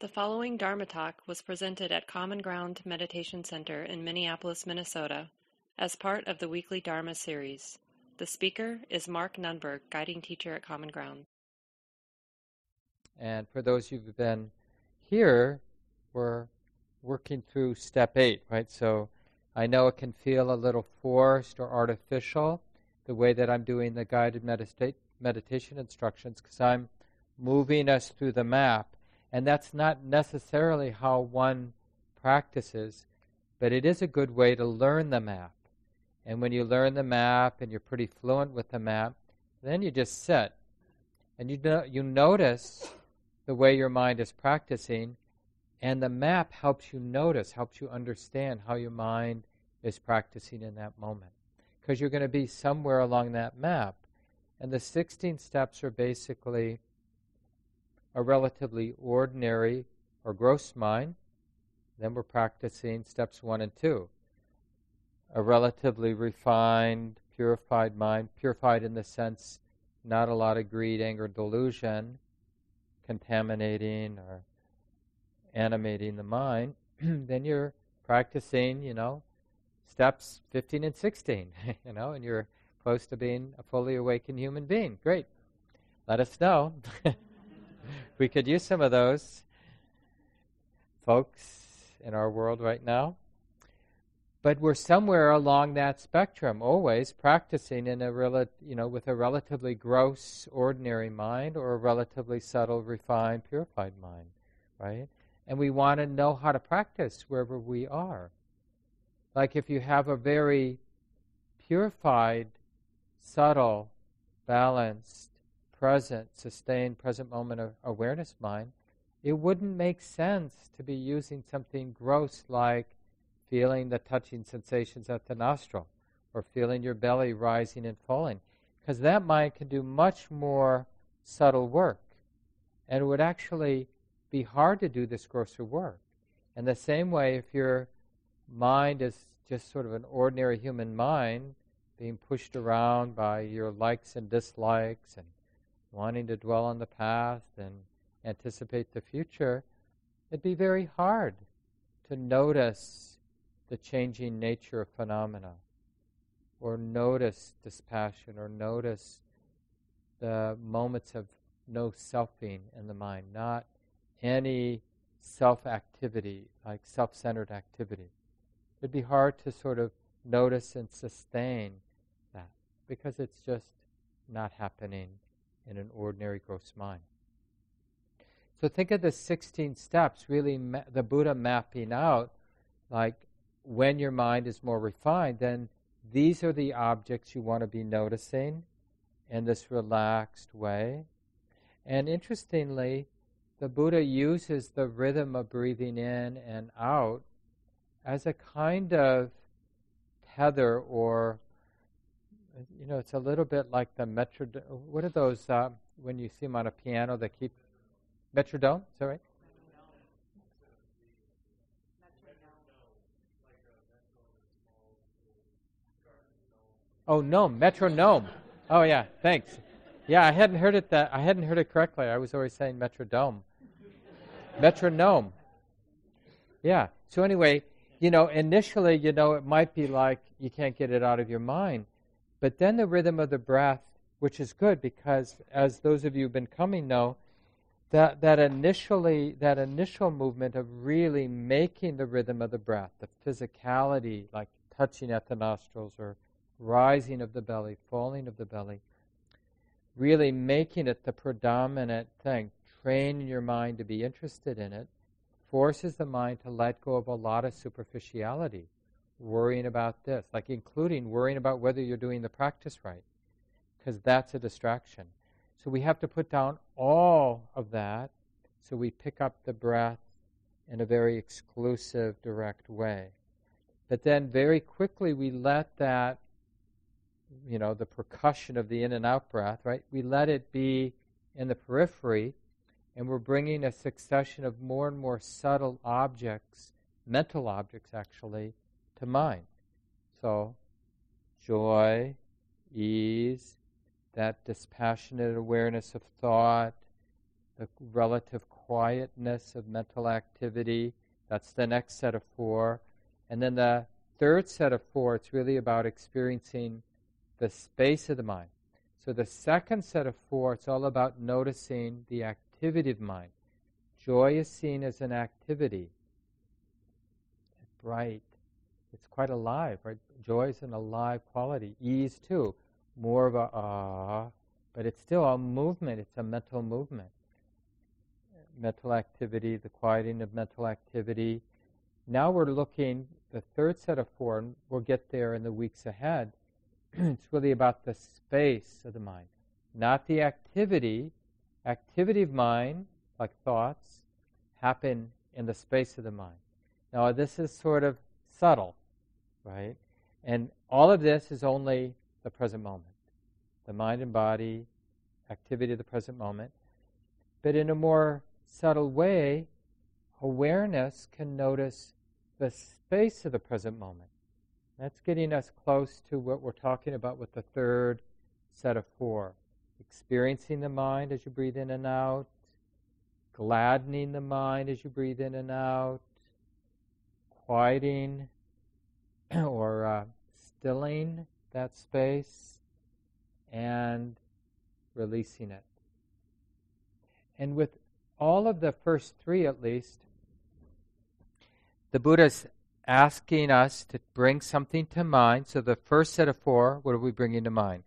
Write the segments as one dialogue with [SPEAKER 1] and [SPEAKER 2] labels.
[SPEAKER 1] The following Dharma talk was presented at Common Ground Meditation Center in Minneapolis, Minnesota, as part of the weekly Dharma series. The speaker is Mark Nunberg, guiding teacher at Common Ground.
[SPEAKER 2] And for those who've been here, we're working through step eight, right? So I know it can feel a little forced or artificial, the way that I'm doing the guided medita- meditation instructions, because I'm moving us through the map and that's not necessarily how one practices, but it is a good way to learn the map. And when you learn the map and you're pretty fluent with the map, then you just sit. And you, you notice the way your mind is practicing, and the map helps you notice, helps you understand how your mind is practicing in that moment. Because you're going to be somewhere along that map. And the 16 steps are basically a relatively ordinary or gross mind, then we're practicing steps one and two. A relatively refined, purified mind, purified in the sense not a lot of greed, anger, delusion contaminating or animating the mind, then you're practicing, you know, steps 15 and 16, you know, and you're close to being a fully awakened human being. Great. Let us know. we could use some of those folks in our world right now. But we're somewhere along that spectrum, always practicing in a rel- you know, with a relatively gross, ordinary mind or a relatively subtle, refined, purified mind, right? And we want to know how to practice wherever we are. Like if you have a very purified, subtle, balanced, present, sustained, present moment of awareness mind, it wouldn't make sense to be using something gross like feeling the touching sensations at the nostril or feeling your belly rising and falling, because that mind can do much more subtle work. And it would actually be hard to do this grosser work. And the same way, if your mind is just sort of an ordinary human mind, being pushed around by your likes and dislikes and wanting to dwell on the past and anticipate the future, it'd be very hard to notice the changing nature of phenomena, or notice dispassion, or notice the moments of no selfing in the mind, not any self activity, like self centered activity. It'd be hard to sort of notice and sustain that because it's just not happening in an ordinary gross mind. So think of the 16 steps, really ma- the Buddha mapping out like when your mind is more refined, then these are the objects you want to be noticing in this relaxed way. And interestingly, the Buddha uses the rhythm of breathing in and out as a kind of tether or you know, it's a little bit like the metrodome. What are those uh, when you see them on a piano that keep metrodome? Is that right? Oh no, metronome. Oh yeah, thanks. Yeah, I hadn't heard it that I hadn't heard it correctly. I was always saying metrodome. metronome. Yeah. So anyway, you know, initially, you know, it might be like you can't get it out of your mind. But then the rhythm of the breath, which is good because, as those of you who've been coming know, that, that initially that initial movement of really making the rhythm of the breath, the physicality, like touching at the nostrils or rising of the belly, falling of the belly, really making it the predominant thing, training your mind to be interested in it, forces the mind to let go of a lot of superficiality worrying about this, like including worrying about whether you're doing the practice right, because that's a distraction. So we have to put down all of that so we pick up the breath in a very exclusive, direct way. But then very quickly we let that, you know, the percussion of the in and out breath, right? We let it be in the periphery, and we're bringing a succession of more and more subtle objects, mental objects actually, to mind. So, joy, ease, that dispassionate awareness of thought, the relative quietness of mental activity. That's the next set of four. And then the third set of four, it's really about experiencing the space of the mind. So the second set of four, it's all about noticing the activity of mind. Joy is seen as an activity. Bright. It's quite alive, right? Joy is an alive quality. Ease too, more of a ah, but it's still a movement. It's a mental movement. Mental activity, the quieting of mental activity. Now we're looking the third set of four, and we'll get there in the weeks ahead. it's really about the space of the mind, not the activity. Activity of mind, like thoughts, happen in the space of the mind. Now, this is sort of subtle, right? And all of this is only the present moment the mind and body, activity of the present moment. But in a more subtle way, awareness can notice the space of the present moment. That's getting us close to what we're talking about with the third set of four. Experiencing the mind as you breathe in and out, gladdening the mind as you breathe in and out, quieting or uh, stilling that space, and releasing it. And with all of the first three, at least, the Buddha's asking us to bring something to mind. So the first set of four, what are we bringing to mind?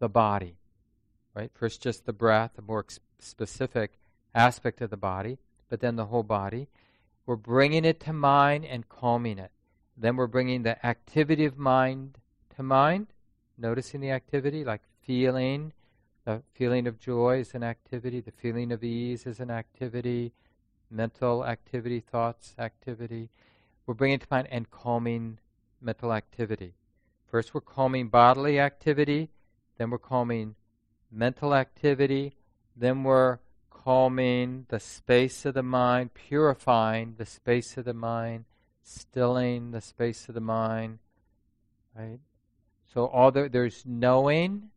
[SPEAKER 2] The body, right? First, just the breath, a more specific aspect of the body, but then the whole body. We're bringing it to mind and calming it. Then we're bringing the activity of mind to mind, noticing the activity, like feeling. The feeling of joy is an activity. The feeling of ease is an activity mental activity, thoughts activity. We're bringing to mind and calming mental activity. First, we're calming bodily activity, then we're calming mental activity, then we're calming the space of the mind, purifying the space of the mind, stilling the space of the mind. Right? So all the, there's knowing.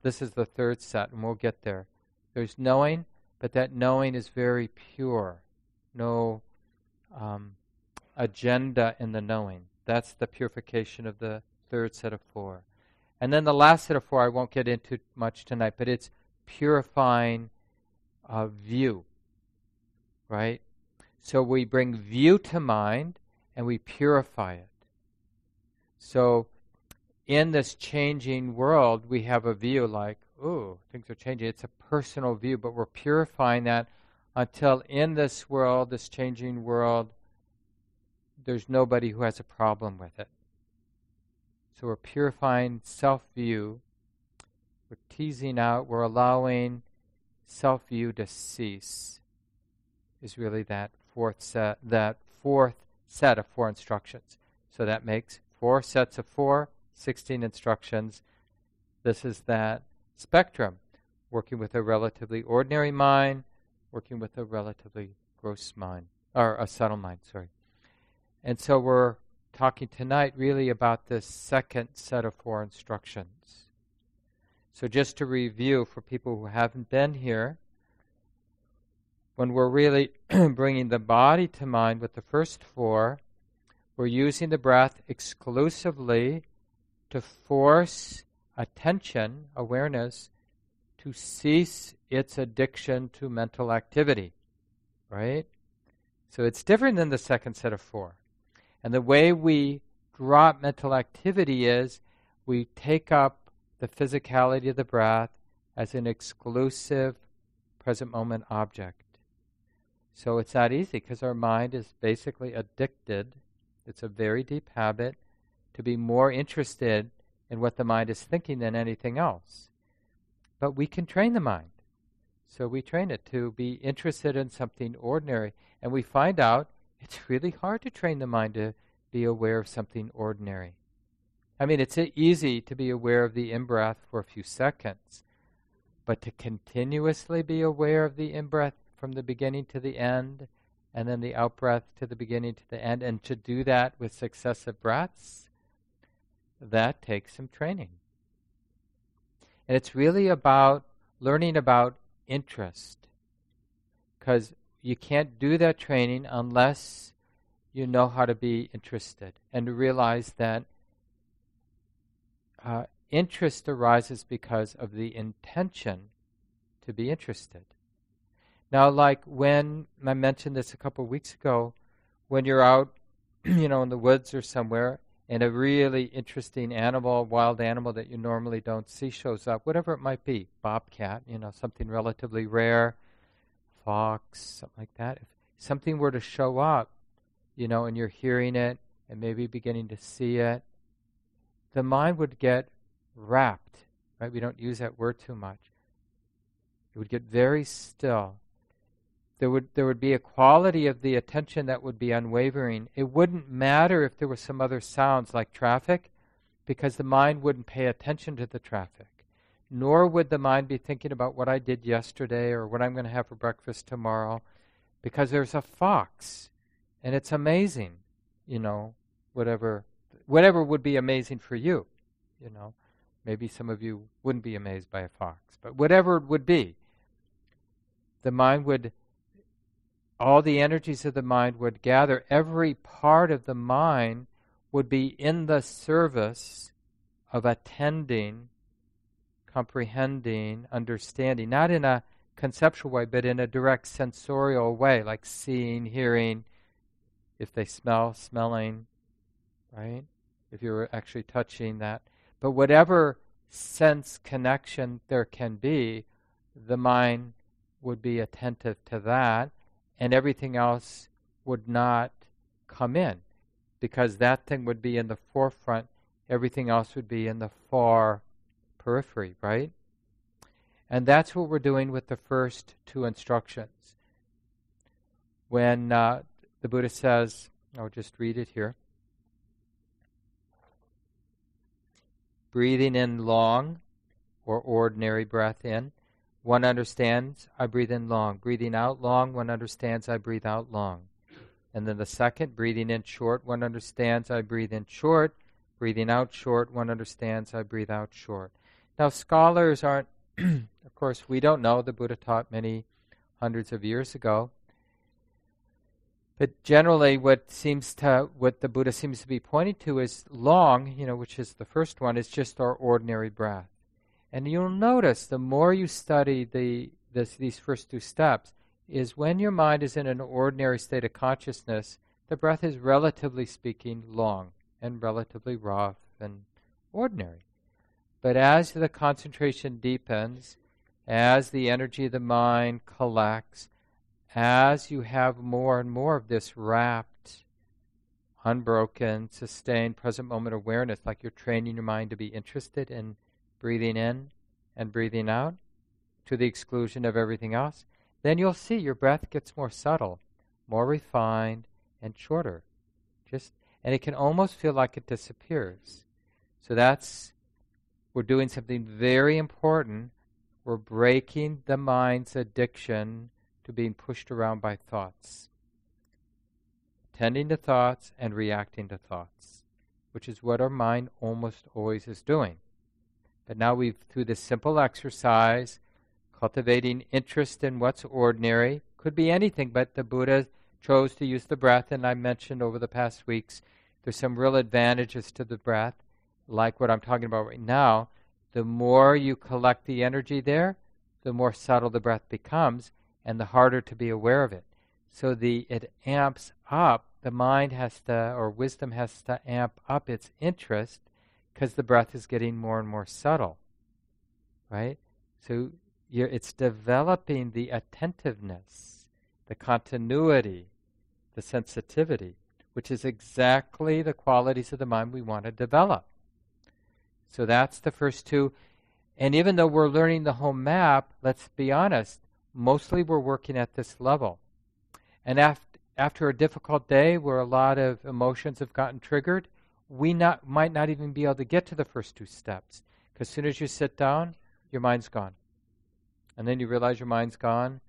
[SPEAKER 2] This is the third set, and we'll get there. There's knowing, but that knowing is very pure. No um, agenda in the knowing. That's the purification of the third set of four. And then the last set of four, I won't get into much tonight, but it's purifying uh, view. Right? So we bring view to mind and we purify it. So in this changing world, we have a view like, ooh, things are changing. It's a personal view, but we're purifying that until in this world, this changing world, there's nobody who has a problem with it. So we're purifying self view. We're teasing out, we're allowing self view to cease. Is really that fourth set that fourth set of four instructions. So that makes four sets of four, 16 instructions. This is that spectrum, working with a relatively ordinary mind, working with a relatively gross mind, or a subtle mind, sorry. And so we're talking tonight really about this second set of four instructions. So, just to review for people who haven't been here, when we're really bringing the body to mind with the first four, we're using the breath exclusively to force attention, awareness, to cease its addiction to mental activity. Right? So it's different than the second set of four. And the way we drop mental activity is we take up the physicality of the breath as an exclusive present moment object. So it's not easy because our mind is basically addicted. It's a very deep habit to be more interested in what the mind is thinking than anything else. But we can train the mind. So we train it to be interested in something ordinary. And we find out it's really hard to train the mind to be aware of something ordinary. I mean, it's easy to be aware of the in breath for a few seconds, but to continuously be aware of the in breath from the beginning to the end, and then the out breath to the beginning to the end, and to do that with successive breaths, that takes some training. And it's really about learning about interest. because you can't do that training unless you know how to be interested and to realize that uh, interest arises because of the intention to be interested. Now, like when I mentioned this a couple of weeks ago, when you're out, you know, in the woods or somewhere, and a really interesting animal, wild animal that you normally don't see shows up, whatever it might be, bobcat, you know, something relatively rare, fox, something like that. If something were to show up, you know, and you're hearing it and maybe beginning to see it, the mind would get rapt, right? We don't use that word too much. It would get very still. There would, there would be a quality of the attention that would be unwavering. It wouldn't matter if there were some other sounds like traffic, because the mind wouldn't pay attention to the traffic. Nor would the mind be thinking about what I did yesterday or what I'm going to have for breakfast tomorrow, because there's a fox, and it's amazing, you know, whatever, whatever would be amazing for you, you know. Maybe some of you wouldn't be amazed by a fox, but whatever it would be, the mind would, all the energies of the mind would gather. Every part of the mind would be in the service of attending, comprehending, understanding, not in a conceptual way, but in a direct sensorial way, like seeing, hearing, if they smell, smelling, right? If you're actually touching that. But whatever sense connection there can be, the mind would be attentive to that, and everything else would not come in because that thing would be in the forefront, everything else would be in the far periphery, right? And that's what we're doing with the first two instructions. When uh, the Buddha says, I'll just read it here. Breathing in long or ordinary breath in. One understands, I breathe in long. Breathing out long, one understands, I breathe out long. And then the second, breathing in short, one understands, I breathe in short. Breathing out short, one understands, I breathe out short. Now, scholars aren't, of course, we don't know. The Buddha taught many hundreds of years ago. But generally, what seems to what the Buddha seems to be pointing to is long, you know, which is the first one, is just our ordinary breath. And you'll notice the more you study the this, these first two steps, is when your mind is in an ordinary state of consciousness, the breath is relatively speaking long and relatively rough and ordinary. But as the concentration deepens, as the energy of the mind collects, as you have more and more of this rapt, unbroken, sustained present moment awareness, like you're training your mind to be interested in breathing in and breathing out to the exclusion of everything else, then you'll see your breath gets more subtle, more refined, and shorter. Just and it can almost feel like it disappears. So that's we're doing something very important. We're breaking the mind's addiction to being pushed around by thoughts. Tending to thoughts and reacting to thoughts, which is what our mind almost always is doing. But now we've, through this simple exercise, cultivating interest in what's ordinary, could be anything, but the Buddha chose to use the breath, and I mentioned over the past weeks there's some real advantages to the breath, like what I'm talking about right now. The more you collect the energy there, the more subtle the breath becomes, and the harder to be aware of it. So the it amps up. The mind has to, or wisdom has to amp up its interest because the breath is getting more and more subtle, right? So it's developing the attentiveness, the continuity, the sensitivity, which is exactly the qualities of the mind we want to develop. So that's the first two. And even though we're learning the whole map, let's be honest, mostly we're working at this level. And after, after a difficult day where a lot of emotions have gotten triggered, we not, might not even be able to get to the first two steps. Because as soon as you sit down, your mind's gone. And then you realize your mind's gone,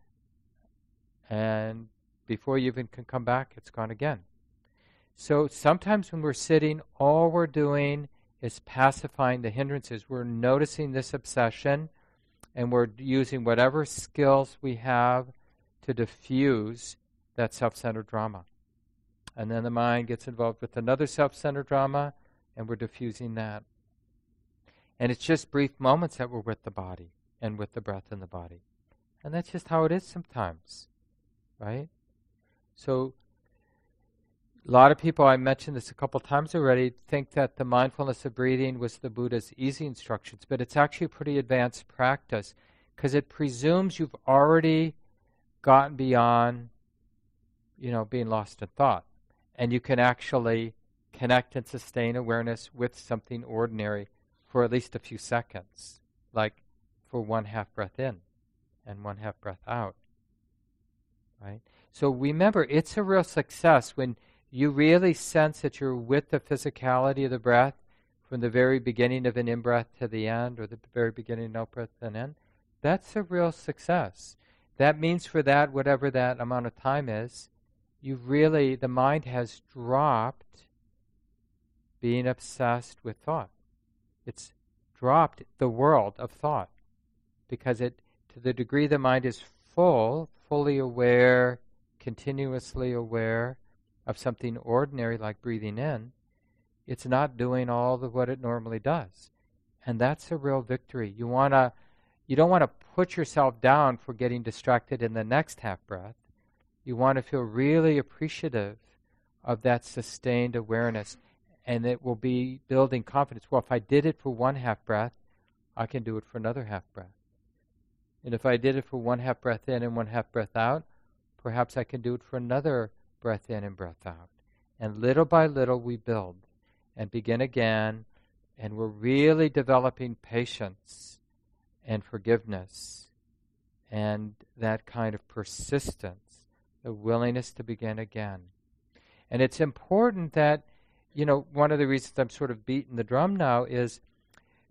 [SPEAKER 2] and before you even can come back, it's gone again. So sometimes when we're sitting, all we're doing is pacifying the hindrances. We're noticing this obsession and we're using whatever skills we have to diffuse that self centered drama. And then the mind gets involved with another self centered drama, and we're diffusing that. And it's just brief moments that we're with the body and with the breath in the body. And that's just how it is sometimes, right? So, a lot of people, I mentioned this a couple times already, think that the mindfulness of breathing was the Buddha's easy instructions, but it's actually a pretty advanced practice because it presumes you've already gotten beyond, you know, being lost in thought. And you can actually connect and sustain awareness with something ordinary for at least a few seconds, like for one half breath in and one half breath out. Right? So remember, it's a real success when you really sense that you're with the physicality of the breath from the very beginning of an in breath to the end, or the very beginning of an out breath and end. That's a real success. That means for that, whatever that amount of time is, you really, the mind has dropped being obsessed with thought. It's dropped the world of thought because it, to the degree the mind is full, fully aware, continuously aware of something ordinary like breathing in, it's not doing all of what it normally does. And that's a real victory. You want to you don't want to put yourself down for getting distracted in the next half breath. You want to feel really appreciative of that sustained awareness. And it will be building confidence. Well, if I did it for one half breath, I can do it for another half breath. And if I did it for one half breath in and one half breath out, perhaps I can do it for another breath in and breath out. And little by little we build and begin again, and we're really developing patience and forgiveness and that kind of persistence, the willingness to begin again. And it's important that, you know, one of the reasons I'm sort of beating the drum now is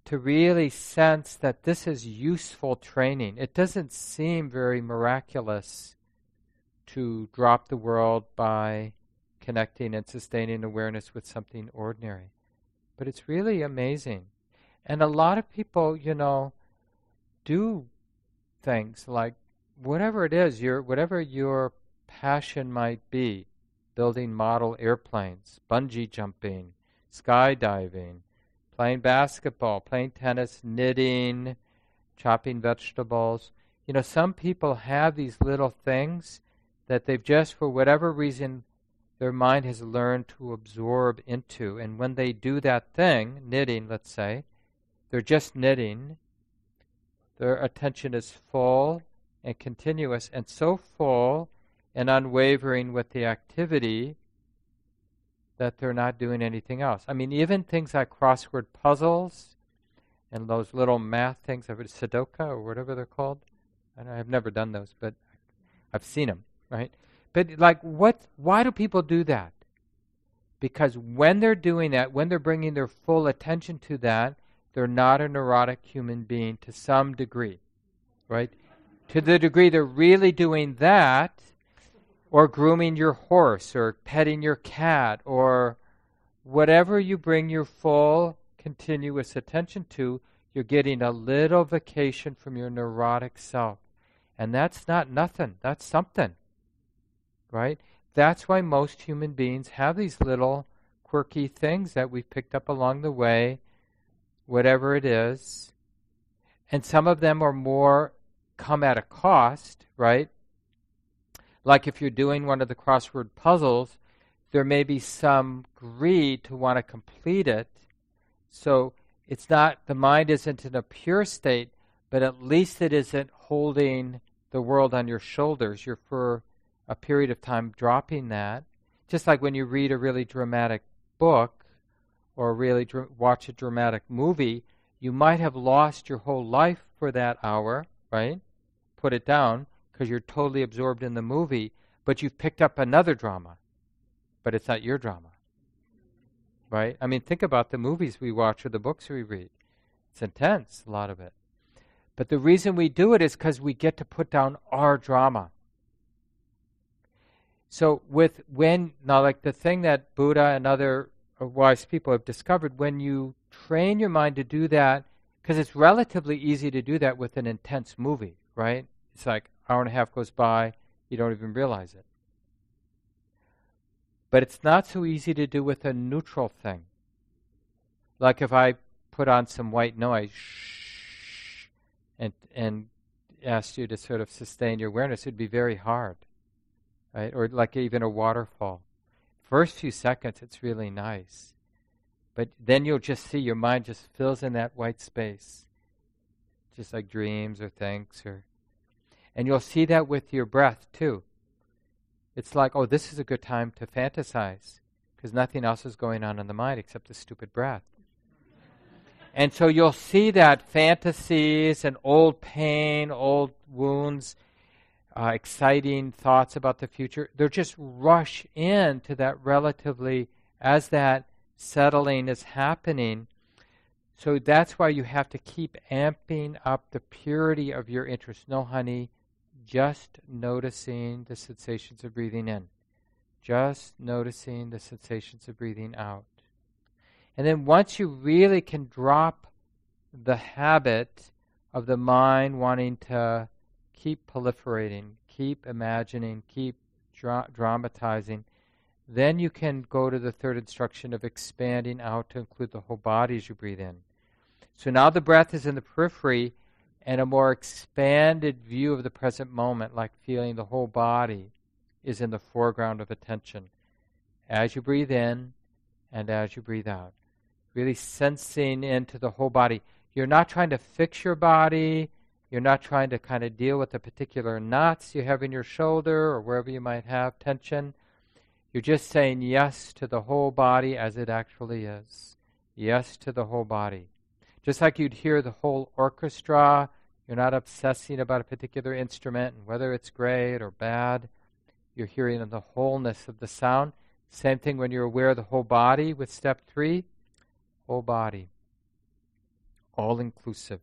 [SPEAKER 2] to really sense that this is useful training. It doesn't seem very miraculous to drop the world by connecting and sustaining awareness with something ordinary. But it's really amazing. And a lot of people, you know, do things like whatever it is, your whatever your passion might be, building model airplanes, bungee jumping, skydiving, playing basketball, playing tennis, knitting, chopping vegetables. You know, some people have these little things that they've just, for whatever reason, their mind has learned to absorb into. And when they do that thing, knitting, let's say, they're just knitting, their attention is full and continuous, and so full and unwavering with the activity that they're not doing anything else. I mean, even things like crossword puzzles and those little math things, Sudoku or whatever they're called. I have never done those, but I've seen them, right? But like, what? Why do people do that? Because when they're doing that, when they're bringing their full attention to that, they're not a neurotic human being to some degree, right? To the degree they're really doing that, or grooming your horse, or petting your cat, or whatever you bring your full continuous attention to, you're getting a little vacation from your neurotic self. And that's not nothing, that's something, right? That's why most human beings have these little quirky things that we've picked up along the way whatever it is. And some of them are more come at a cost, right? Like if you're doing one of the crossword puzzles, there may be some greed to want to complete it. So it's not, the mind isn't in a pure state, but at least it isn't holding the world on your shoulders. You're for a period of time dropping that. Just like when you read a really dramatic book, or really dr- watch a dramatic movie, you might have lost your whole life for that hour, right? Put it down because you're totally absorbed in the movie, but you've picked up another drama, but it's not your drama, right? I mean, think about the movies we watch or the books we read. It's intense, a lot of it. But the reason we do it is because we get to put down our drama. So with when now like the thing that Buddha and other wise people have discovered when you train your mind to do that, because it's relatively easy to do that with an intense movie, right? It's like hour and a half goes by, You don't even realize it. But it's not so easy to do with a neutral thing. Like if I put on some white noise and and asked you to sort of sustain your awareness, it'd be very hard. Right? Or like even a waterfall. First few seconds it's really nice. But then you'll just see your mind just fills in that white space. Just like dreams or thinks or and you'll see that with your breath too. It's like, oh, this is a good time to fantasize because nothing else is going on in the mind except the stupid breath. And so you'll see that fantasies and old pain, old wounds, uh, exciting thoughts about the future, they're just rush into that relatively, as that settling is happening. So that's why you have to keep amping up the purity of your interest. No, honey, just noticing the sensations of breathing in, just noticing the sensations of breathing out. And then once you really can drop the habit of the mind wanting to keep proliferating, keep imagining, keep dra- dramatizing, then you can go to the third instruction of expanding out to include the whole body as you breathe in. So now the breath is in the periphery and a more expanded view of the present moment, like feeling the whole body, is in the foreground of attention. As you breathe in and as you breathe out, really sensing into the whole body. You're not trying to fix your body. You're not trying to kind of deal with the particular knots you have in your shoulder or wherever you might have tension. You're just saying yes to the whole body as it actually is. Yes to the whole body. Just like you'd hear the whole orchestra, you're not obsessing about a particular instrument and whether it's great or bad. You're hearing the wholeness of the sound. Same thing when you're aware of the whole body with step three, whole body, all inclusive.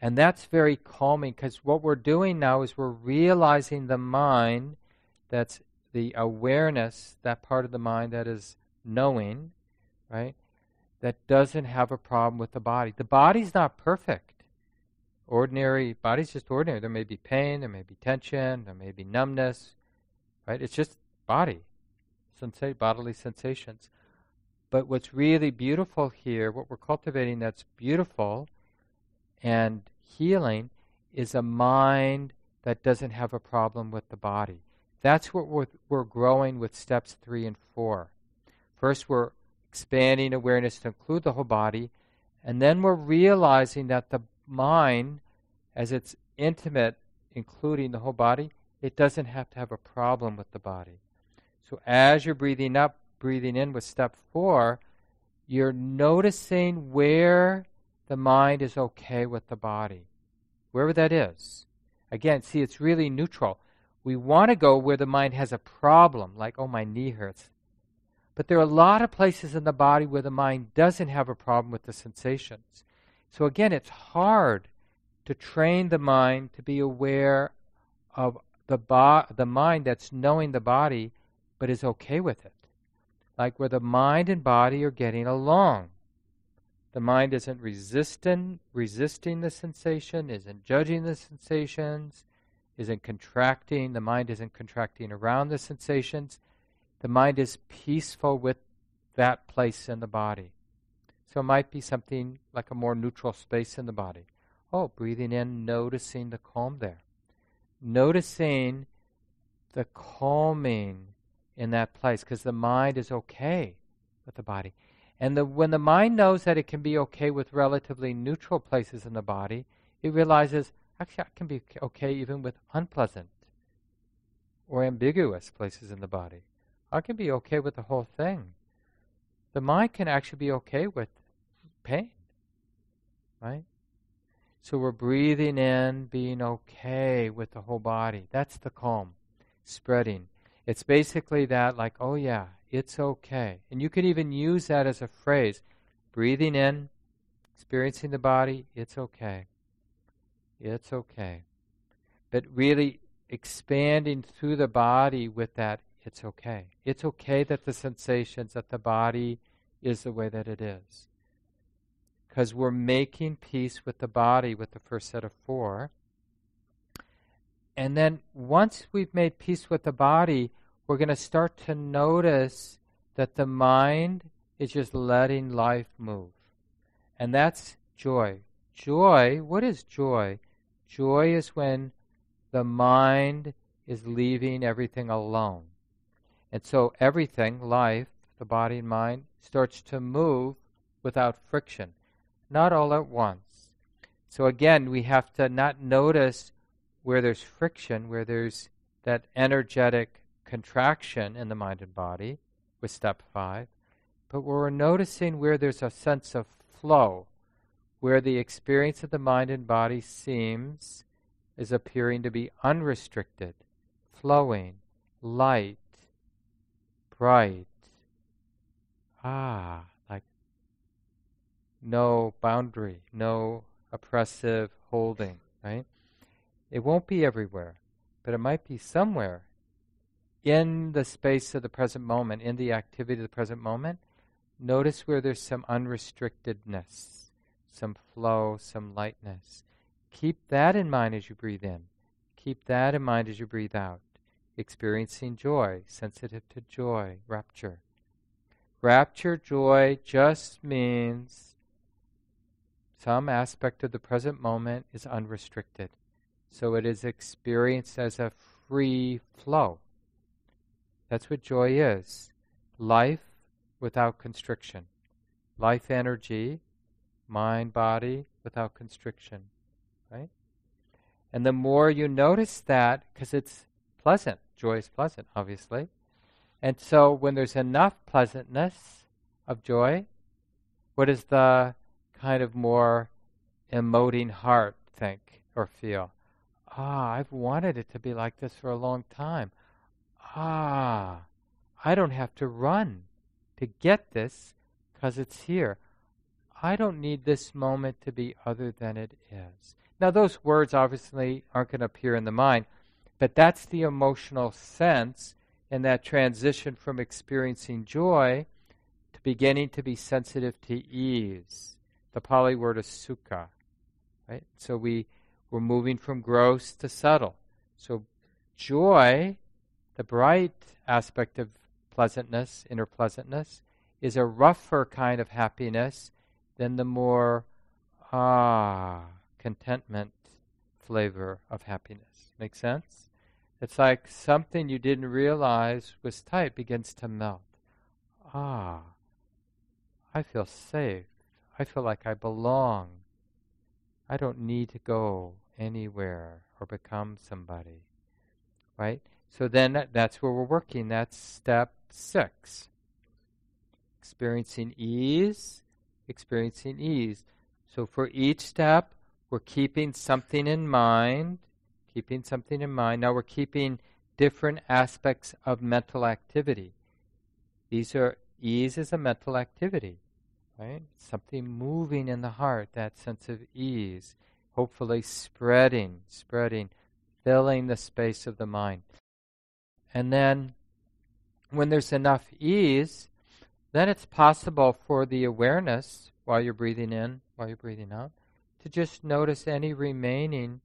[SPEAKER 2] And that's very calming because what we're doing now is we're realizing the mind that's the awareness, that part of the mind that is knowing, right? that doesn't have a problem with the body. The body's not perfect. Ordinary body's just ordinary. There may be pain, there may be tension, there may be numbness, right? It's just body, sensa- bodily sensations. But what's really beautiful here, what we're cultivating that's beautiful and healing, is a mind that doesn't have a problem with the body. That's what we're, we're growing with steps three and four. First, we're expanding awareness to include the whole body. And then we're realizing that the mind, as it's intimate, including the whole body, it doesn't have to have a problem with the body. So as you're breathing up, breathing in with step four, you're noticing where the mind is okay with the body, wherever that is. Again, see, it's really neutral. We want to go where the mind has a problem, like, oh, my knee hurts. But there are a lot of places in the body where the mind doesn't have a problem with the sensations. So again, it's hard to train the mind to be aware of the bo- the mind that's knowing the body but is okay with it. Like where the mind and body are getting along. The mind isn't resisting resisting the sensation, isn't judging the sensations, isn't contracting, the mind isn't contracting around the sensations the mind is peaceful with that place in the body. So it might be something like a more neutral space in the body. Oh, breathing in, noticing the calm there. Noticing the calming in that place because the mind is okay with the body. And the, when the mind knows that it can be okay with relatively neutral places in the body, it realizes actually I can be okay even with unpleasant or ambiguous places in the body. I can be okay with the whole thing. The mind can actually be okay with pain, right? So we're breathing in, being okay with the whole body. That's the calm, spreading. It's basically that, like, oh yeah, it's okay. And you can even use that as a phrase breathing in, experiencing the body, it's okay. It's okay. But really expanding through the body with that it's okay. It's okay that the sensations, that the body is the way that it is. Because we're making peace with the body with the first set of four. And then once we've made peace with the body, we're going to start to notice that the mind is just letting life move. And that's joy. Joy, what is joy? Joy is when the mind is leaving everything alone. And so everything, life, the body and mind, starts to move without friction, not all at once. So again, we have to not notice where there's friction, where there's that energetic contraction in the mind and body with step five, but we're noticing where there's a sense of flow, where the experience of the mind and body seems is appearing to be unrestricted, flowing, light, bright. Ah, like no boundary, no oppressive holding, right? It won't be everywhere, but it might be somewhere in the space of the present moment, in the activity of the present moment. Notice where there's some unrestrictedness, some flow, some lightness. Keep that in mind as you breathe in. Keep that in mind as you breathe out. Experiencing joy, sensitive to joy, rapture. Rapture, joy just means some aspect of the present moment is unrestricted. So it is experienced as a free flow. That's what joy is life without constriction, life energy, mind, body without constriction right? And the more you notice that, because it's pleasant, joy is pleasant, obviously. And so when there's enough pleasantness of joy, what does the kind of more emoting heart think or feel? Ah, I've wanted it to be like this for a long time. Ah, I don't have to run to get this because it's here. I don't need this moment to be other than it is. Now, those words obviously aren't going to appear in the mind, but that's the emotional sense and that transition from experiencing joy to beginning to be sensitive to ease. The Pali word is sukha. Right? So we, we're moving from gross to subtle. So joy, the bright aspect of pleasantness, inner pleasantness, is a rougher kind of happiness than the more ah contentment flavor of happiness. Make sense? It's like something you didn't realize was tight begins to melt. Ah, I feel safe. I feel like I belong. I don't need to go anywhere or become somebody. Right? So then that's where we're working. That's step six. Experiencing ease, experiencing ease. So for each step, we're keeping something in mind, keeping something in mind. Now we're keeping different aspects of mental activity. These are ease is a mental activity, right? Something moving in the heart, that sense of ease, hopefully spreading, spreading, filling the space of the mind. And then when there's enough ease, then it's possible for the awareness while you're breathing in, while you're breathing out, to just notice any remaining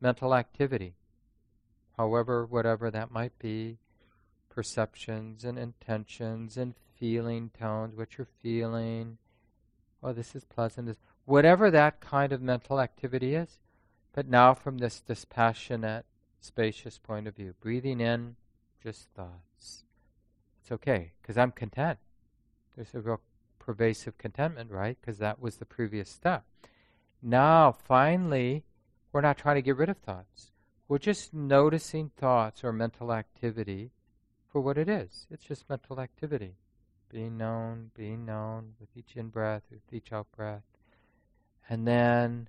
[SPEAKER 2] mental activity, however, whatever that might be, perceptions and intentions and feeling tones, what you're feeling. Oh, this is pleasant. whatever that kind of mental activity is, but now from this dispassionate, spacious point of view, breathing in just thoughts. It's okay, because I'm content. There's a real pervasive contentment, right? Because that was the previous step. Now, finally, we're not trying to get rid of thoughts. We're just noticing thoughts or mental activity for what it is. It's just mental activity. Being known, being known with each in breath, with each out breath. And then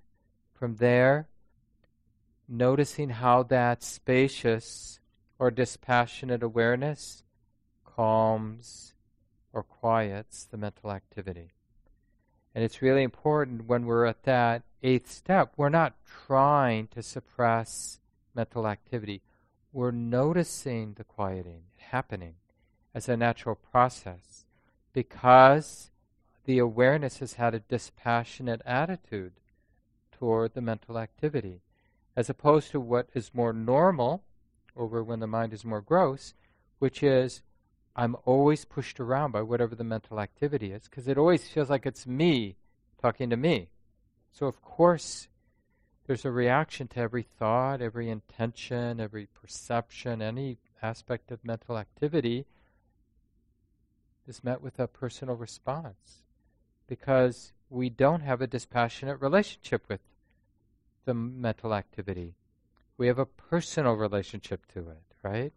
[SPEAKER 2] from there, noticing how that spacious or dispassionate awareness calms or quiets the mental activity. And it's really important when we're at that eighth step, we're not trying to suppress mental activity. We're noticing the quieting happening as a natural process because the awareness has had a dispassionate attitude toward the mental activity. as opposed to what is more normal over when the mind is more gross, which is I'm always pushed around by whatever the mental activity is because it always feels like it's me talking to me. So, of course, there's a reaction to every thought, every intention, every perception, any aspect of mental activity is met with a personal response because we don't have a dispassionate relationship with the mental activity. We have a personal relationship to it, right?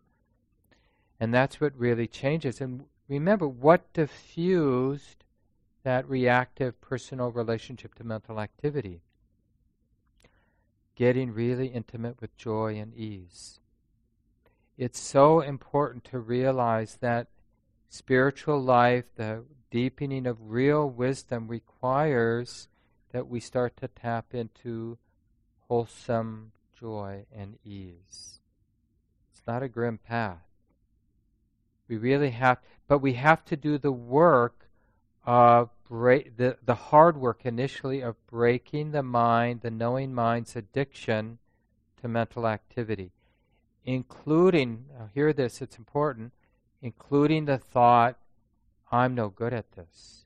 [SPEAKER 2] And that's what really changes. And remember, what diffused that reactive personal relationship to mental activity? Getting really intimate with joy and ease. It's so important to realize that spiritual life, the deepening of real wisdom requires that we start to tap into wholesome joy and ease. It's not a grim path. We really have, but we have to do the work of break, the, the hard work initially of breaking the mind, the knowing mind's addiction to mental activity, including, hear this, it's important, including the thought, I'm no good at this.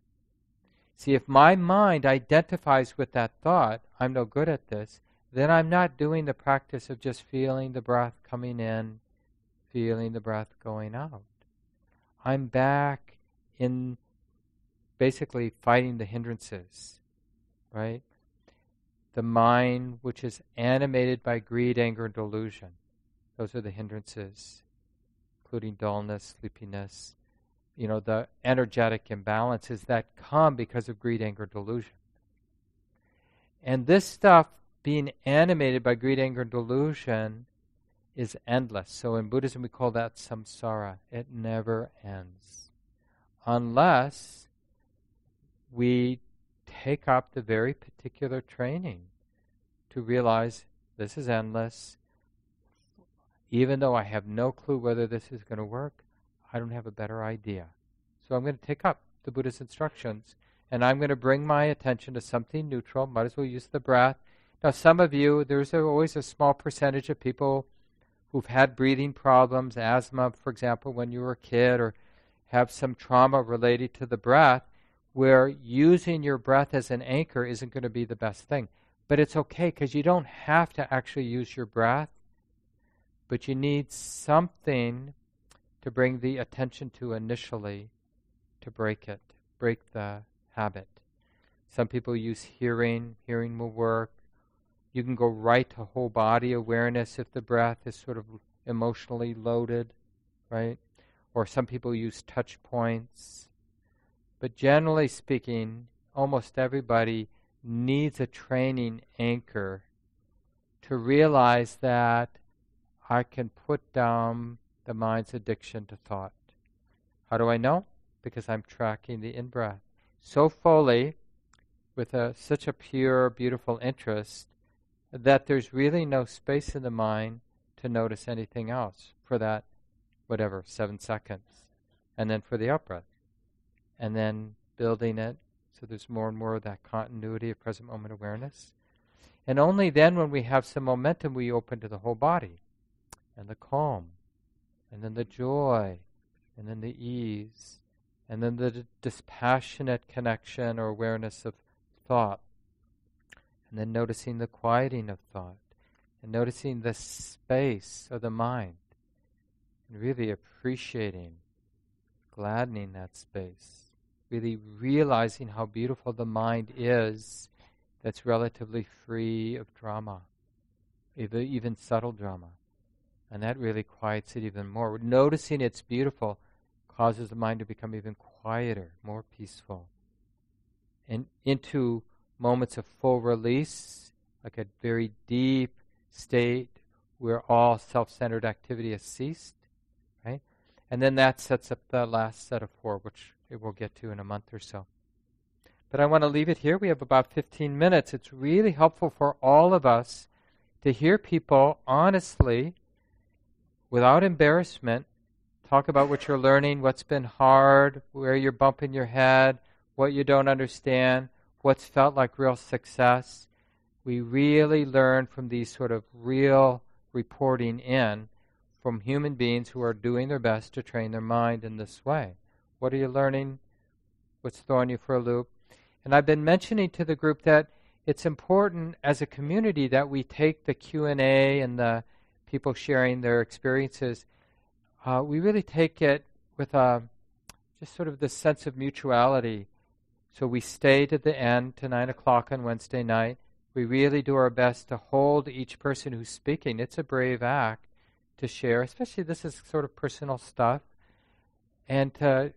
[SPEAKER 2] See, if my mind identifies with that thought, I'm no good at this, then I'm not doing the practice of just feeling the breath coming in, feeling the breath going out. I'm back in basically fighting the hindrances, right? The mind, which is animated by greed, anger, and delusion. Those are the hindrances including dullness, sleepiness, you know, the energetic imbalances that come because of greed, anger, delusion. And this stuff being animated by greed, anger, and delusion is endless. So in Buddhism, we call that samsara. It never ends. Unless we take up the very particular training to realize this is endless, even though I have no clue whether this is going to work, I don't have a better idea. So I'm going to take up the Buddha's instructions and I'm going to bring my attention to something neutral. Might as well use the breath. Now, some of you, there's always a small percentage of people who've had breathing problems, asthma, for example, when you were a kid, or have some trauma related to the breath, where using your breath as an anchor isn't going to be the best thing. But it's okay because you don't have to actually use your breath but you need something to bring the attention to initially to break it, break the habit. Some people use hearing, hearing will work. You can go right to whole body awareness if the breath is sort of emotionally loaded, right? Or some people use touch points. But generally speaking, almost everybody needs a training anchor to realize that I can put down the mind's addiction to thought. How do I know? Because I'm tracking the in breath so fully with a, such a pure, beautiful interest that there's really no space in the mind to notice anything else for that, whatever, seven seconds. And then for the out breath. And then building it so there's more and more of that continuity of present moment awareness. And only then, when we have some momentum, we open to the whole body and the calm, and then the joy, and then the ease, and then the dispassionate connection or awareness of thought, and then noticing the quieting of thought, and noticing the space of the mind, and really appreciating, gladdening that space, really realizing how beautiful the mind is that's relatively free of drama, even subtle drama. And that really quiets it even more. Noticing it's beautiful causes the mind to become even quieter, more peaceful. And into moments of full release, like a very deep state where all self centered activity has ceased, right? And then that sets up the last set of four, which we'll get to in a month or so. But I want to leave it here. We have about 15 minutes. It's really helpful for all of us to hear people honestly without embarrassment, talk about what you're learning, what's been hard, where you're bumping your head, what you don't understand, what's felt like real success. We really learn from these sort of real reporting in from human beings who are doing their best to train their mind in this way. What are you learning? What's throwing you for a loop? And I've been mentioning to the group that it's important as a community that we take the Q&A and the people sharing their experiences, uh, we really take it with a, just sort of this sense of mutuality. So we stay to the end, to 9 o'clock on Wednesday night. We really do our best to hold each person who's speaking. It's a brave act to share, especially this is sort of personal stuff, and to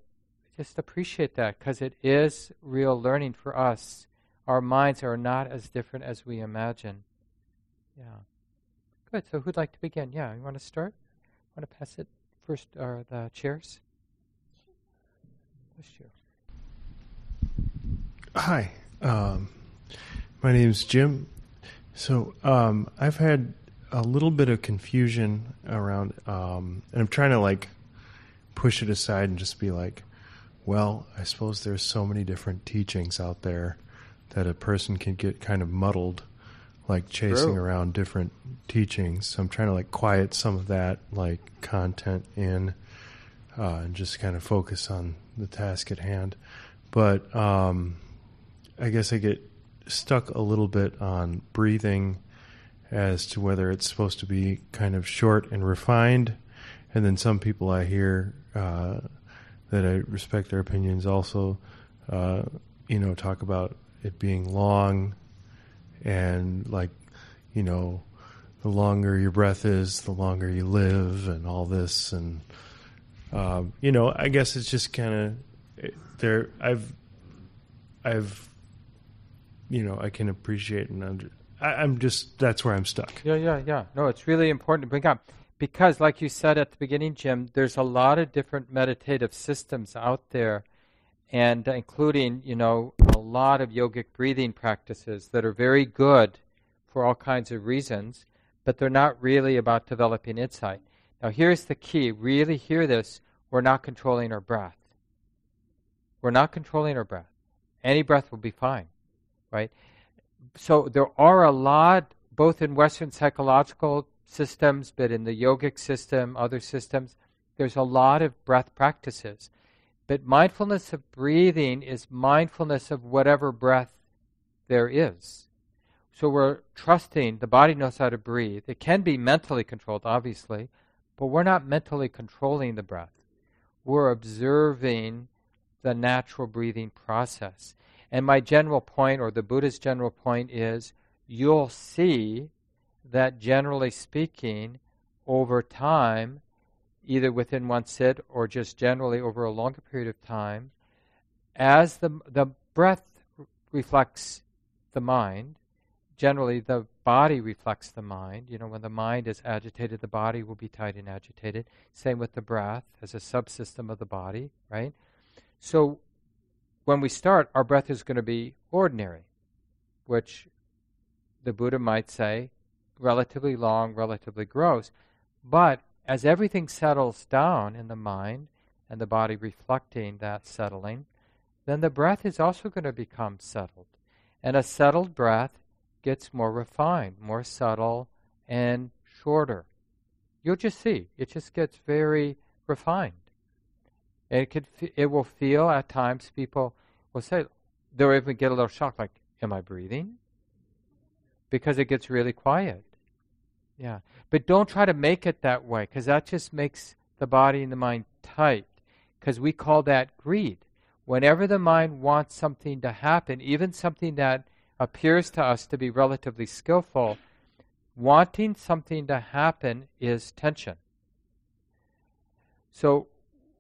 [SPEAKER 2] just appreciate that because it is real learning for us. Our minds are not as different as we imagine. Yeah. Good. So who'd like to begin? Yeah, you want to start? Want to pass it first, or the chairs? This chair.
[SPEAKER 3] Hi, um, my name's Jim. So um, I've had a little bit of confusion around, um, and I'm trying to like push it aside and just be like, well, I suppose there's so many different teachings out there that a person can get kind of muddled, like chasing
[SPEAKER 2] True.
[SPEAKER 3] around different teachings. So I'm trying to like quiet some of that like content in, uh, and just kind of focus on the task at hand. But um, I guess I get stuck a little bit on breathing as to whether it's supposed to be kind of short and refined. And then some people I hear uh, that I respect their opinions also, uh, you know, talk about it being long and like, you know, the longer your breath is, the longer you live, and all this. And, um, you know, I guess it's just kind of there. I've, I've, you know, I can appreciate and under, I, I'm just, that's where I'm stuck.
[SPEAKER 2] Yeah, yeah, yeah. No, it's really important to bring up because, like you said at the beginning, Jim, there's a lot of different meditative systems out there, and including, you know, a lot of yogic breathing practices that are very good for all kinds of reasons, but they're not really about developing insight. Now, here's the key really hear this we're not controlling our breath. We're not controlling our breath. Any breath will be fine, right? So, there are a lot, both in Western psychological systems, but in the yogic system, other systems, there's a lot of breath practices. But mindfulness of breathing is mindfulness of whatever breath there is. So we're trusting the body knows how to breathe. It can be mentally controlled, obviously, but we're not mentally controlling the breath. We're observing the natural breathing process. And my general point, or the Buddha's general point, is you'll see that generally speaking, over time, either within one sit or just generally over a longer period of time, as the, the breath reflects the mind, generally the body reflects the mind. You know, when the mind is agitated, the body will be tight and agitated. Same with the breath as a subsystem of the body, right? So when we start, our breath is going to be ordinary, which the Buddha might say relatively long, relatively gross. But as everything settles down in the mind and the body reflecting that settling, then the breath is also going to become settled. And a settled breath gets more refined, more subtle, and shorter. You'll just see, it just gets very refined. It could, it will feel at times people will say, they'll even get a little shocked, like, "Am I breathing?" Because it gets really quiet. Yeah. But don't try to make it that way because that just makes the body and the mind tight because we call that greed. Whenever the mind wants something to happen, even something that appears to us to be relatively skillful, wanting something to happen is tension. So,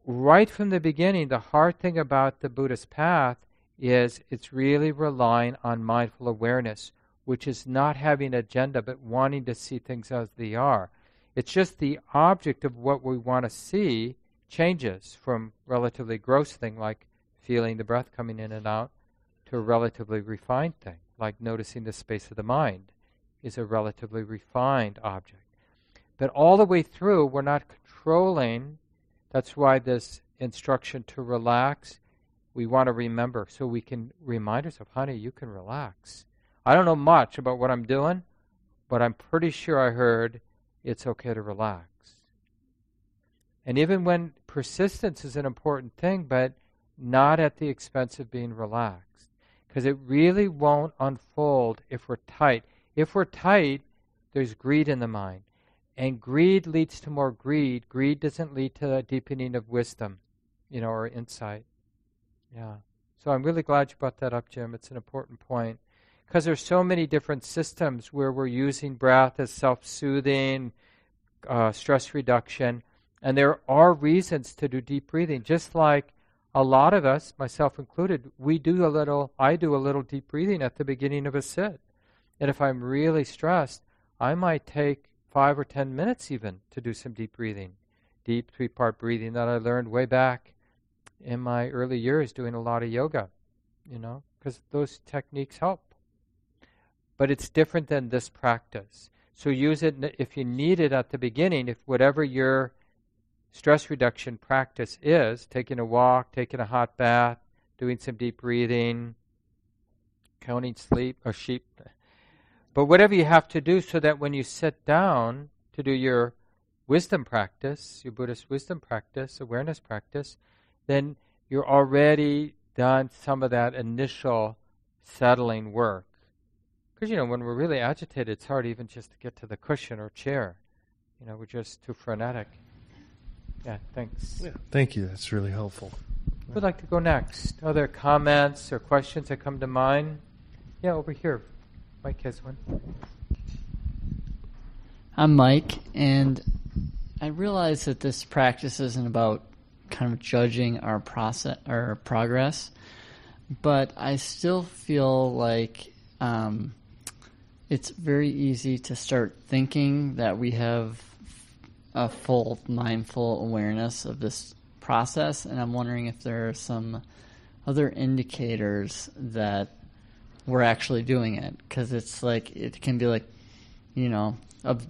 [SPEAKER 2] right from the beginning, the hard thing about the Buddhist path is it's really relying on mindful awareness which is not having an agenda but wanting to see things as they are. It's just the object of what we want to see changes from relatively gross thing like feeling the breath coming in and out to a relatively refined thing like noticing the space of the mind is a relatively refined object. But all the way through, we're not controlling. That's why this instruction to relax, we want to remember so we can remind ourselves, honey, you can relax. I don't know much about what I'm doing, but I'm pretty sure I heard it's okay to relax. And even when persistence is an important thing, but not at the expense of being relaxed. Because it really won't unfold if we're tight. If we're tight, there's greed in the mind. And greed leads to more greed. Greed doesn't lead to a deepening of wisdom, you know, or insight. Yeah. So I'm really glad you brought that up, Jim. It's an important point. Because there's so many different systems where we're using breath as self-soothing, uh, stress reduction, and there are reasons to do deep breathing. Just like a lot of us, myself included, we do a little. I do a little deep breathing at the beginning of a sit, and if I'm really stressed, I might take five or ten minutes even to do some deep breathing, deep three-part breathing that I learned way back in my early years doing a lot of yoga, you know, because those techniques help. But it's different than this practice. So use it if you need it at the beginning, if whatever your stress reduction practice is taking a walk, taking a hot bath, doing some deep breathing, counting sleep or sheep. But whatever you have to do so that when you sit down to do your wisdom practice, your Buddhist wisdom practice, awareness practice, then you're already done some of that initial settling work. Because, you know, when we're really agitated, it's hard even just to get to the cushion or chair. You know, we're just too frenetic. Yeah, thanks.
[SPEAKER 3] Yeah, thank you. That's really helpful.
[SPEAKER 2] Who'd like to go next? Other comments or questions that come to mind? Yeah, over here. Mike has one.
[SPEAKER 4] I'm Mike, and I realize that this practice isn't about kind of judging our process our progress, but I still feel like um, it's very easy to start thinking that we have a full mindful awareness of this process, and I'm wondering if there are some other indicators that we're actually doing it because it's like it can be like you know of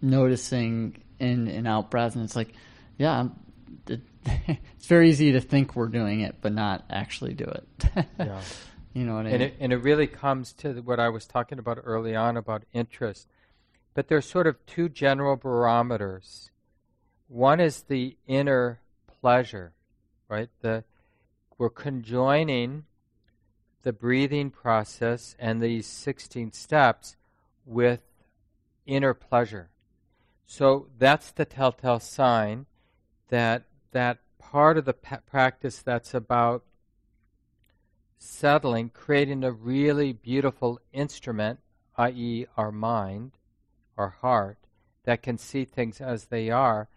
[SPEAKER 4] noticing in and out breath and it's like yeah it's very easy to think we're doing it, but not actually do it. yeah. You know what I
[SPEAKER 2] and
[SPEAKER 4] mean?
[SPEAKER 2] It, and it really comes to what I was talking about early on about interest. But there's sort of two general barometers. One is the inner pleasure, right? The we're conjoining the breathing process and these 16 steps with inner pleasure. So that's the telltale sign that that part of the practice that's about settling, creating a really beautiful instrument, i.e., our mind, our heart, that can see things as they are,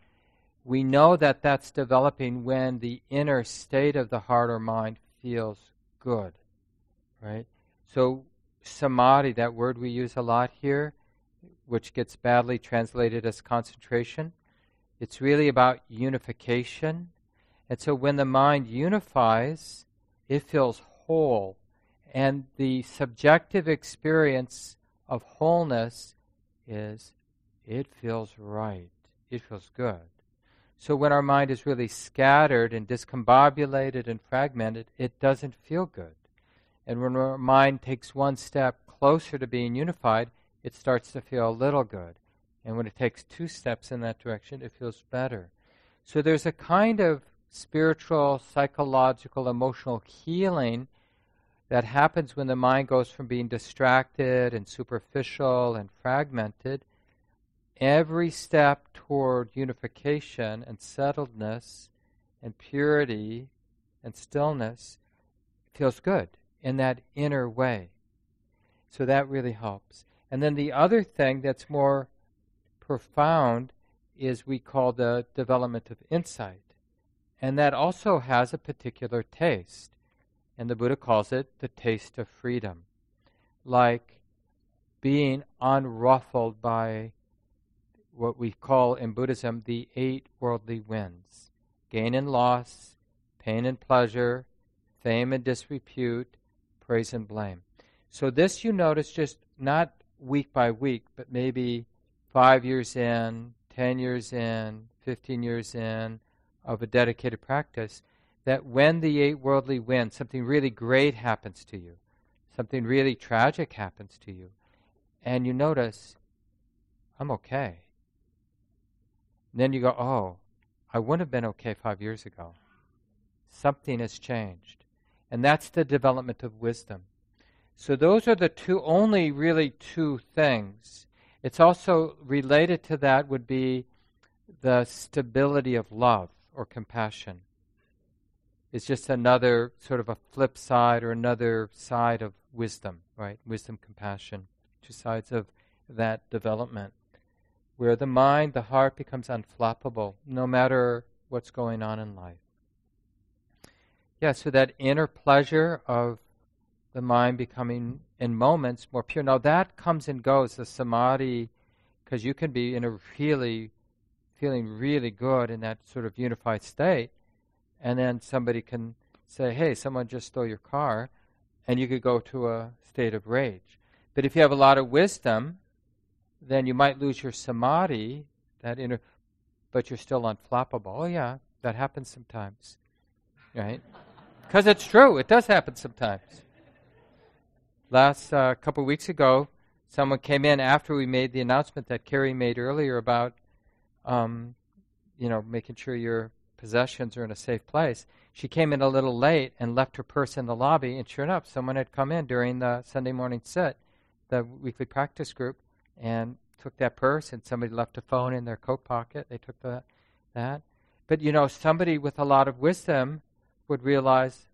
[SPEAKER 2] we know that that's developing when the inner state of the heart or mind feels good, right? So, samadhi, that word we use a lot here, which gets badly translated as concentration, it's really about unification. And so when the mind unifies, it feels whole. And the subjective experience of wholeness is it feels right. It feels good. So when our mind is really scattered and discombobulated and fragmented, it doesn't feel good. And when our mind takes one step closer to being unified, it starts to feel a little good. And when it takes two steps in that direction, it feels better. So there's a kind of spiritual, psychological, emotional healing that happens when the mind goes from being distracted and superficial and fragmented. Every step toward unification and settledness and purity and stillness feels good in that inner way. So that really helps. And then the other thing that's more profound is we call the development of insight. And that also has a particular taste. And the Buddha calls it the taste of freedom. Like being unruffled by what we call in Buddhism the eight worldly winds gain and loss, pain and pleasure, fame and disrepute, praise and blame. So, this you notice just not week by week, but maybe five years in, 10 years in, 15 years in of a dedicated practice, that when the eight worldly winds, something really great happens to you. something really tragic happens to you, and you notice, I'm okay. And then you go, oh, I wouldn't have been okay five years ago. Something has changed. And that's the development of wisdom. So those are the two, only really two things. It's also related to that would be the stability of love or compassion. It's just another sort of a flip side or another side of wisdom, right? Wisdom, compassion, two sides of that development, where the mind, the heart becomes unflappable no matter what's going on in life. Yeah, so that inner pleasure of the mind becoming in moments more pure. Now that comes and goes, the samadhi, because you can be in a really, feeling really good in that sort of unified state, and then somebody can say, hey, someone just stole your car, and you could go to a state of rage. But if you have a lot of wisdom, then you might lose your samadhi, that inner, but you're still unflappable. Oh, yeah, that happens sometimes, right? Because it's true, it does happen sometimes. Last uh, couple of weeks ago, someone came in after we made the announcement that Carrie made earlier about, um, you know, making sure your possessions are in a safe place. She came in a little late and left her purse in the lobby, and sure enough, someone had come in during the Sunday morning sit, the weekly practice group, and took that purse, and somebody left a phone in their coat pocket. They took the, that. But, you know, somebody with a lot of wisdom would realize,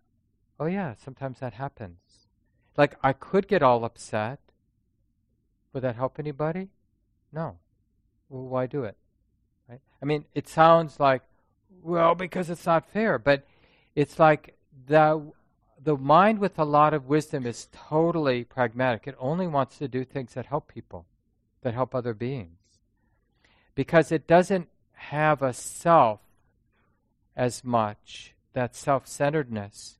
[SPEAKER 2] oh, yeah, sometimes that happens. Like, I could get all upset. Would that help anybody? No. Well, why do it? Right? I mean, it sounds like, well, because it's not fair, but it's like the the mind with a lot of wisdom is totally pragmatic. It only wants to do things that help people, that help other beings. Because it doesn't have a self as much, that self centeredness.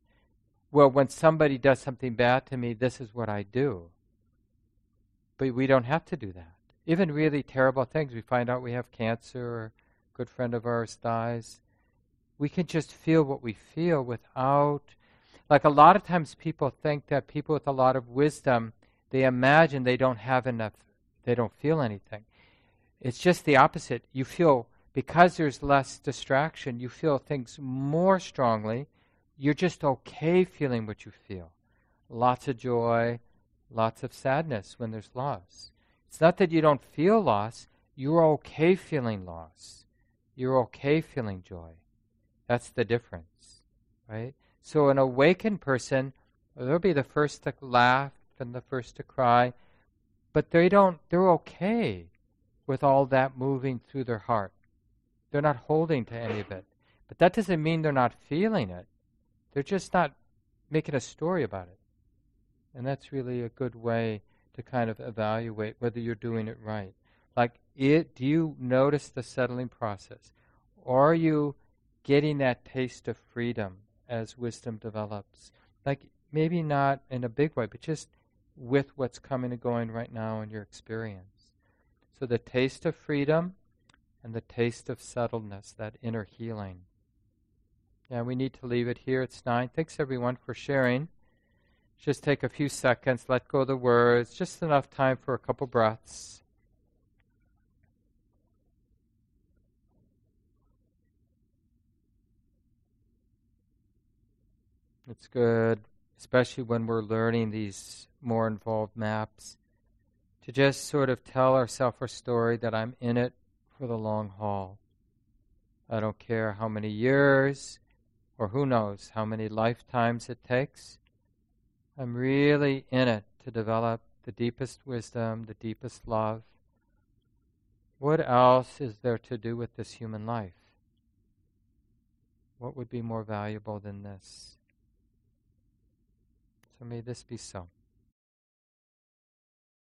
[SPEAKER 2] Well, when somebody does something bad to me, this is what I do. But we don't have to do that. Even really terrible things, we find out we have cancer or a good friend of ours dies. We can just feel what we feel without. Like a lot of times people think that people with a lot of wisdom, they imagine they don't have enough, they don't feel anything. It's just the opposite. You feel because there's less distraction, you feel things more strongly. You're just okay feeling what you feel. Lots of joy, lots of sadness when there's loss. It's not that you don't feel loss, you're okay feeling loss. You're okay feeling joy. That's the difference, right? So an awakened person, they'll be the first to laugh and the first to cry, but they don't, they're okay with all that moving through their heart. They're not holding to any of it. But that doesn't mean they're not feeling it. They're just not making a story about it. And that's really a good way to kind of evaluate whether you're doing it right. Like, it, do you notice the settling process? Are you getting that taste of freedom as wisdom develops? Like, maybe not in a big way, but just with what's coming and going right now in your experience. So, the taste of freedom and the taste of settledness, that inner healing. Yeah, we need to leave it here. It's nine. Thanks everyone for sharing. Just take a few seconds, let go of the words, just enough time for a couple breaths. It's good, especially when we're learning these more involved maps, to just sort of tell ourselves a story that I'm in it for the long haul. I don't care how many years or who knows how many lifetimes it takes. I'm really in it to develop the deepest wisdom, the deepest love. What else is there to do with this human life? What would be more valuable than this? So may this be so.